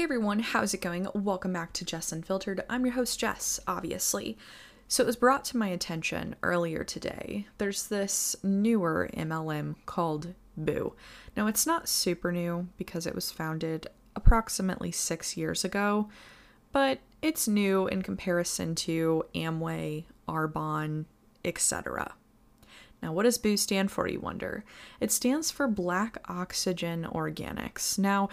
Hey everyone, how's it going? Welcome back to Jess Unfiltered. I'm your host, Jess, obviously. So it was brought to my attention earlier today. There's this newer MLM called Boo. Now, it's not super new because it was founded approximately six years ago, but it's new in comparison to Amway, Arbonne, etc. Now, what does BOO stand for, you wonder? It stands for Black Oxygen Organics. Now,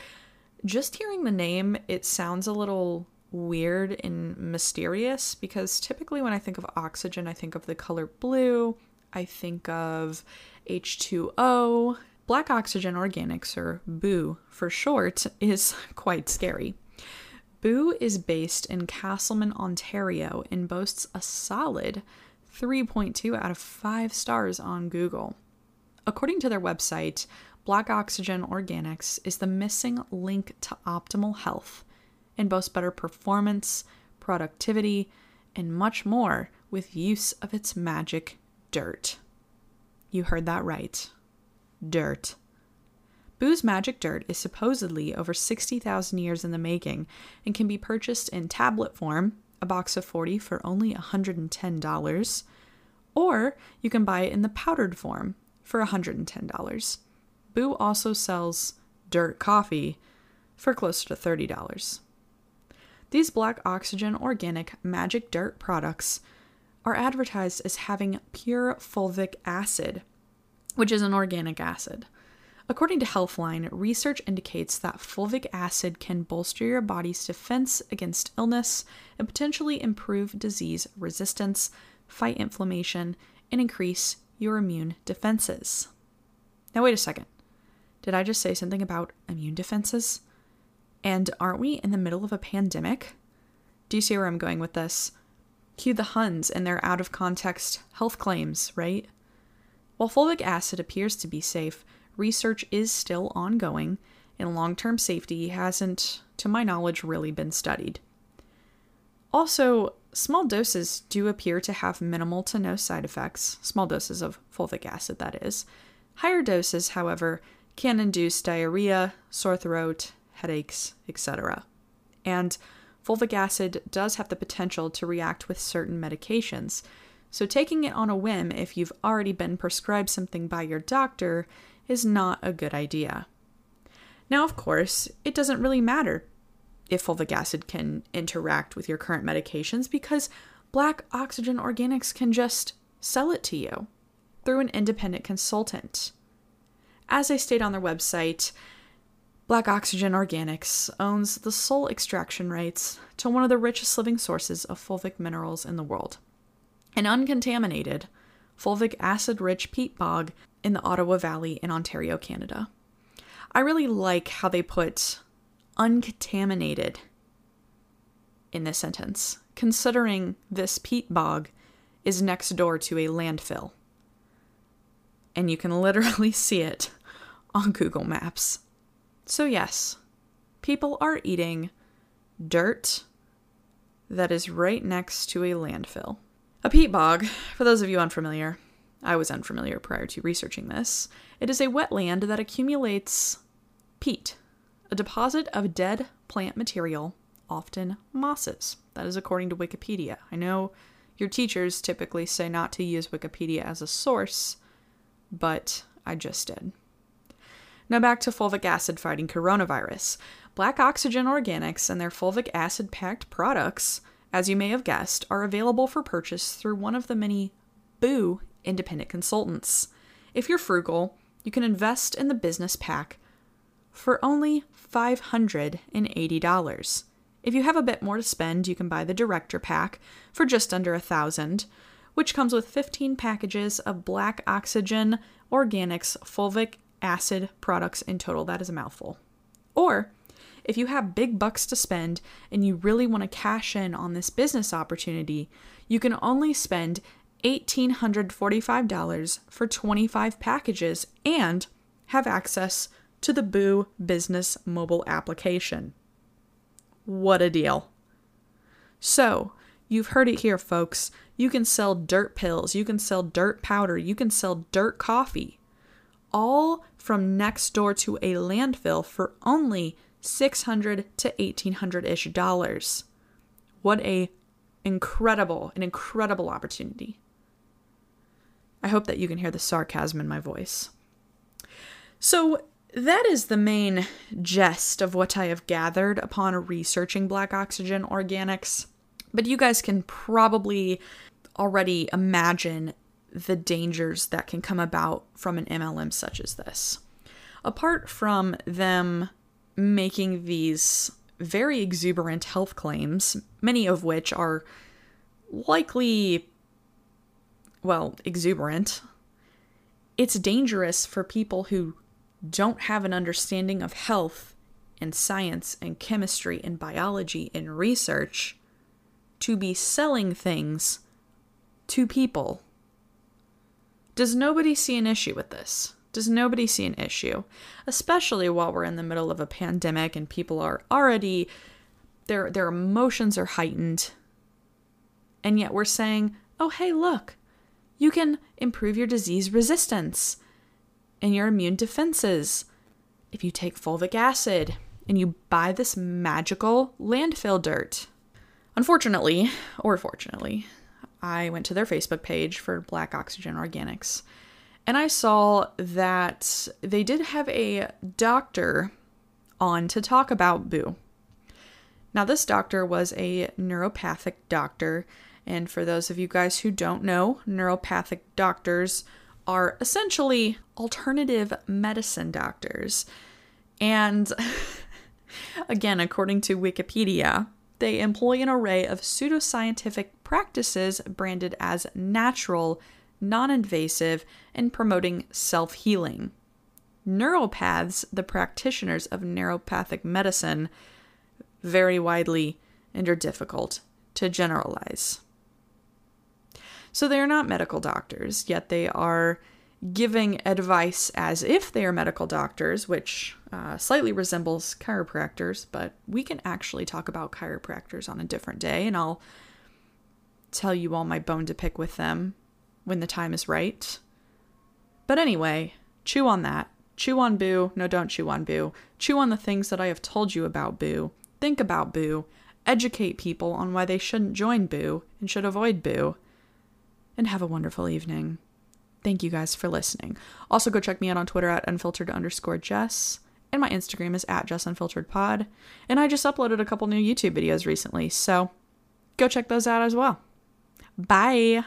just hearing the name, it sounds a little weird and mysterious because typically when I think of oxygen, I think of the color blue, I think of H2O. Black Oxygen Organics, or BOO for short, is quite scary. BOO is based in Casselman, Ontario, and boasts a solid 3.2 out of 5 stars on Google. According to their website, Black Oxygen Organics is the missing link to optimal health and boasts better performance, productivity, and much more with use of its magic dirt. You heard that right. Dirt. BOO's magic dirt is supposedly over 60,000 years in the making and can be purchased in tablet form, a box of 40 for only $110, or you can buy it in the powdered form for $110. Boo also sells dirt coffee for closer to $30. These black oxygen organic magic dirt products are advertised as having pure fulvic acid, which is an organic acid. According to Healthline, research indicates that fulvic acid can bolster your body's defense against illness and potentially improve disease resistance, fight inflammation, and increase your immune defenses. Now, wait a second. Did I just say something about immune defenses? And aren't we in the middle of a pandemic? Do you see where I'm going with this? Cue the Huns and their out of context health claims, right? While fulvic acid appears to be safe, research is still ongoing, and long term safety hasn't, to my knowledge, really been studied. Also, small doses do appear to have minimal to no side effects, small doses of fulvic acid, that is. Higher doses, however, can induce diarrhea, sore throat, headaches, etc. And fulvic acid does have the potential to react with certain medications. So, taking it on a whim if you've already been prescribed something by your doctor is not a good idea. Now, of course, it doesn't really matter if fulvic acid can interact with your current medications because Black Oxygen Organics can just sell it to you through an independent consultant. As they state on their website, Black Oxygen Organics owns the sole extraction rights to one of the richest living sources of fulvic minerals in the world an uncontaminated, fulvic acid rich peat bog in the Ottawa Valley in Ontario, Canada. I really like how they put uncontaminated in this sentence, considering this peat bog is next door to a landfill. And you can literally see it on Google Maps. So, yes, people are eating dirt that is right next to a landfill. A peat bog, for those of you unfamiliar, I was unfamiliar prior to researching this, it is a wetland that accumulates peat, a deposit of dead plant material, often mosses. That is according to Wikipedia. I know your teachers typically say not to use Wikipedia as a source, but I just did. Now back to fulvic acid fighting coronavirus. Black Oxygen Organics and their fulvic acid packed products, as you may have guessed, are available for purchase through one of the many Boo independent consultants. If you're frugal, you can invest in the business pack for only $580. If you have a bit more to spend, you can buy the director pack for just under a thousand, which comes with 15 packages of Black Oxygen Organics fulvic acid products in total. That is a mouthful. Or if you have big bucks to spend and you really want to cash in on this business opportunity, you can only spend $1,845 for 25 packages and have access to the Boo Business mobile application. What a deal! So, you've heard it here, folks. You can sell dirt pills, you can sell dirt powder, you can sell dirt coffee all from next door to a landfill for only 600 to 1800 ish dollars. What a incredible, an incredible opportunity. I hope that you can hear the sarcasm in my voice. So, that is the main gist of what I have gathered upon researching black oxygen organics. But you guys can probably already imagine the dangers that can come about from an MLM such as this. Apart from them making these very exuberant health claims, many of which are likely, well, exuberant, it's dangerous for people who don't have an understanding of health and science and chemistry and biology and research to be selling things to people. Does nobody see an issue with this? Does nobody see an issue? Especially while we're in the middle of a pandemic and people are already their their emotions are heightened. And yet we're saying, "Oh, hey, look. You can improve your disease resistance and your immune defenses if you take fulvic acid and you buy this magical landfill dirt." Unfortunately, or fortunately, I went to their Facebook page for Black Oxygen Organics and I saw that they did have a doctor on to talk about Boo. Now, this doctor was a naturopathic doctor, and for those of you guys who don't know, naturopathic doctors are essentially alternative medicine doctors. And again, according to Wikipedia, they employ an array of pseudoscientific practices branded as natural non invasive, and promoting self healing. Naturopaths, the practitioners of naturopathic medicine, vary widely and are difficult to generalize. So they are not medical doctors, yet they are giving advice as if they are medical doctors, which uh, slightly resembles chiropractors, but we can actually talk about chiropractors on a different day, and I'll tell you all my bone to pick with them when the time is right. But anyway, chew on that. Chew on Boo. No, don't chew on Boo. Chew on the things that I have told you about Boo. Think about Boo. Educate people on why they shouldn't join Boo and should avoid Boo. And have a wonderful evening. Thank you guys for listening. Also, go check me out on Twitter at unfiltered underscore Jess. And my Instagram is at Jess Unfiltered Pod. And I just uploaded a couple new YouTube videos recently, so go check those out as well. Bye.